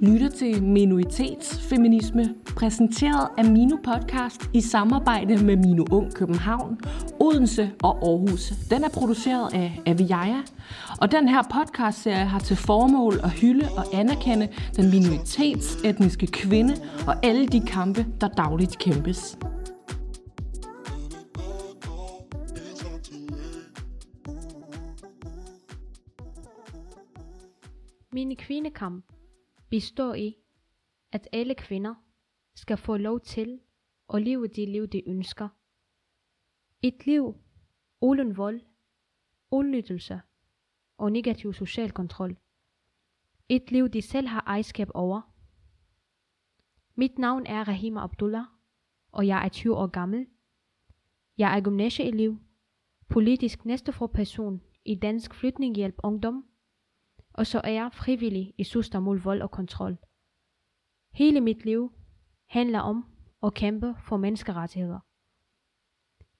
lytter til Minoritetsfeminisme, præsenteret af Mino Podcast i samarbejde med Mino Ung København, Odense og Aarhus. Den er produceret af Aviaja, og den her podcastserie har til formål at hylde og anerkende den minoritetsetniske kvinde og alle de kampe, der dagligt kæmpes. Mine kvindekamp består i, at alle kvinder skal få lov til at leve det liv, de ønsker. Et liv uden vold, udnyttelse og negativ social kontrol. Et liv, de selv har ejerskab over. Mit navn er Rahima Abdullah, og jeg er 20 år gammel. Jeg er gymnasieelev, politisk næsteforperson i Dansk Flytninghjælp Ungdom og så er jeg frivillig i søster mod vold og kontrol. Hele mit liv handler om at kæmpe for menneskerettigheder.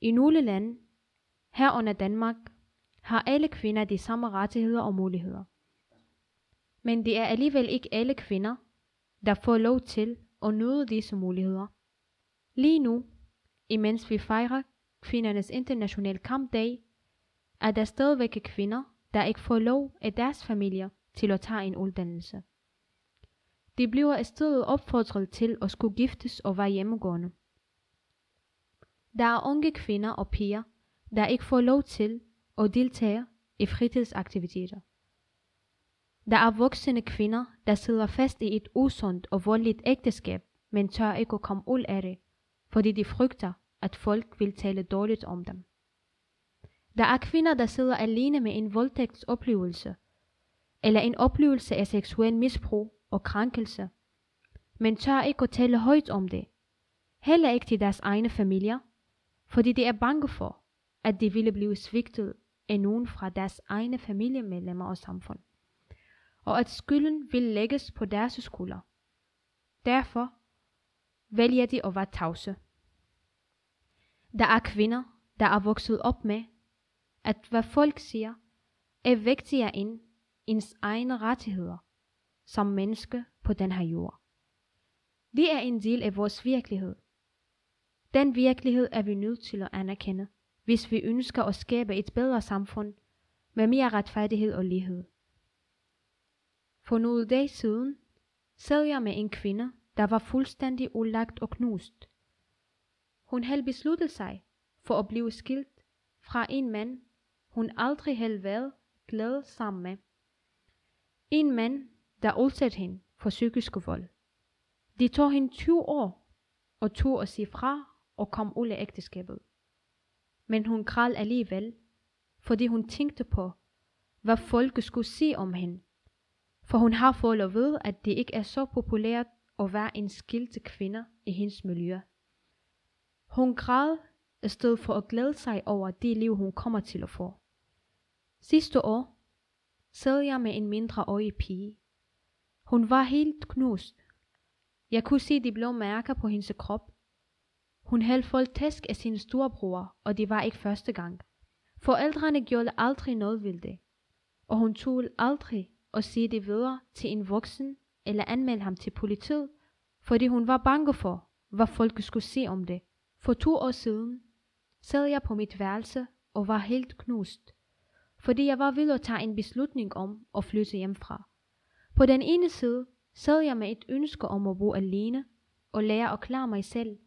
I nogle lande, herunder Danmark, har alle kvinder de samme rettigheder og muligheder. Men det er alligevel ikke alle kvinder, der får lov til at nyde disse muligheder. Lige nu, imens vi fejrer kvindernes internationale kampdag, er der stadigvæk kvinder, der ikke får lov af deres familier til at tage en uddannelse. De bliver i stedet opfordret til at skulle giftes og være hjemmegående. Der er unge kvinder og piger, der ikke får lov til at deltage i fritidsaktiviteter. Der er voksne kvinder, der sidder fast i et usundt og voldeligt ægteskab, men tør ikke at komme ud af det, fordi de frygter, at folk vil tale dårligt om dem. Der er kvinder, der sidder alene med en voldtægtsoplevelse, eller en oplevelse af seksuel misbrug og krænkelse, men tør ikke at tale højt om det. Heller ikke til deres egne familier, fordi de er bange for, at de ville blive svigtet af nogen fra deres egne familiemedlemmer og samfund, og at skylden vil lægges på deres skuldre. Derfor vælger de at være tavse. Der er kvinder, der er vokset op med, at hvad folk siger, er vigtigere end ens egne rettigheder som menneske på den her jord. Det er en del af vores virkelighed. Den virkelighed er vi nødt til at anerkende, hvis vi ønsker at skabe et bedre samfund med mere retfærdighed og lighed. For nogle dage siden sad jeg med en kvinde, der var fuldstændig ulagt og knust. Hun havde besluttet sig for at blive skilt fra en mand, hun aldrig havde været glad sammen med. En mand, der udsatte hende for psykisk vold. Det tog hende 20 år og tog at sige fra og kom ud af ægteskabet. Men hun græd alligevel, fordi hun tænkte på, hvad folk skulle sige om hende. For hun har fået at vide, at det ikke er så populært at være en skilt kvinde i hendes miljø. Hun græd i stedet for at glæde sig over det liv, hun kommer til at få. Sidste år sad jeg med en mindre øje pige. Hun var helt knust. Jeg kunne se de blå mærker på hendes krop. Hun havde fået tæsk af sin storebror, og det var ikke første gang. Forældrene gjorde aldrig noget ved det, og hun tog aldrig at sige det videre til en voksen eller anmelde ham til politiet, fordi hun var bange for, hvad folk skulle se om det. For to år siden sad jeg på mit værelse og var helt knust fordi jeg var ved at tage en beslutning om at flytte hjemmefra. På den ene side sad jeg med et ønske om at bo alene og lære at klare mig selv,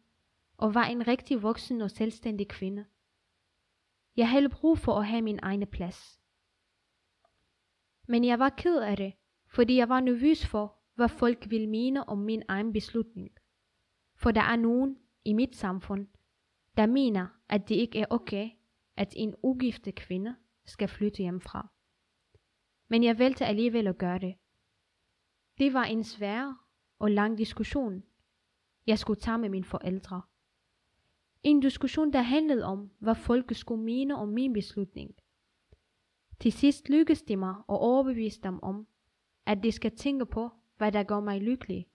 og var en rigtig voksen og selvstændig kvinde. Jeg havde brug for at have min egen plads. Men jeg var ked af det, fordi jeg var nervøs for, hvad folk ville mene om min egen beslutning. For der er nogen i mit samfund, der mener, at det ikke er okay, at en ugifte kvinde skal flytte hjemmefra. Men jeg valgte alligevel at gøre det. Det var en svær og lang diskussion, jeg skulle tage med mine forældre. En diskussion, der handlede om, hvad folk skulle mene om min beslutning. Til sidst lykkedes det mig at overbevise dem om, at de skal tænke på, hvad der gør mig lykkelig,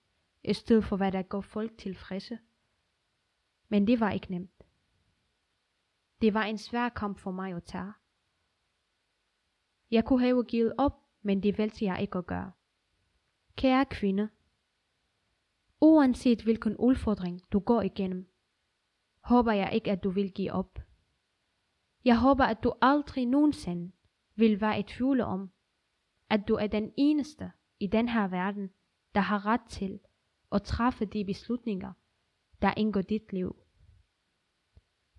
i stedet for hvad der gør folk tilfredse. Men det var ikke nemt. Det var en svær kamp for mig at tage. Jeg kunne have givet op, men det valgte jeg ikke at gøre. Kære kvinde, Uanset hvilken udfordring du går igennem, håber jeg ikke, at du vil give op. Jeg håber, at du aldrig nogensinde vil være i tvivl om, at du er den eneste i den her verden, der har ret til at træffe de beslutninger, der indgår dit liv.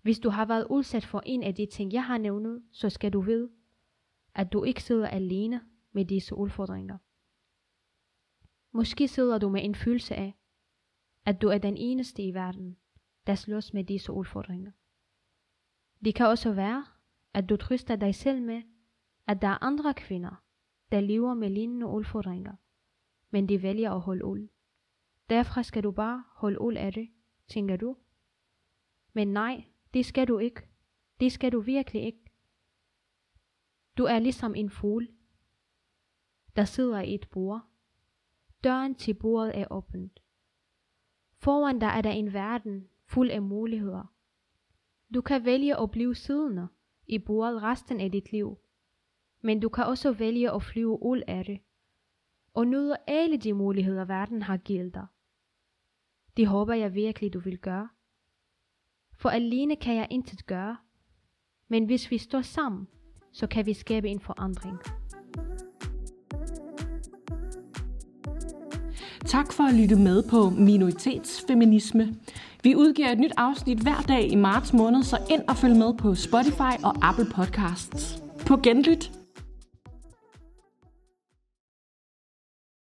Hvis du har været udsat for en af de ting, jeg har nævnet, så skal du vide, at du ikke sidder alene med disse udfordringer. Måske sidder du med en følelse af, at du er den eneste i verden, der slås med disse udfordringer. Det kan også være, at du trøster dig selv med, at der er andre kvinder, der lever med lignende udfordringer, men de vælger at holde ud. Derfor skal du bare holde ud af det, tænker du. Men nej, det skal du ikke. Det skal du virkelig ikke. Du er ligesom en fugl, der sidder i et bord. Døren til bordet er åbent. Foran dig er der en verden fuld af muligheder. Du kan vælge at blive siddende i bordet resten af dit liv, men du kan også vælge at flyve ud af det og nyde alle de muligheder, verden har givet dig. Det håber jeg virkelig, du vil gøre. For alene kan jeg intet gøre, men hvis vi står sammen, så kan vi skabe en forandring. Tak for at lytte med på Minoritetsfeminisme. Vi udgiver et nyt afsnit hver dag i marts måned, så ind og følg med på Spotify og Apple Podcasts. På genlyt!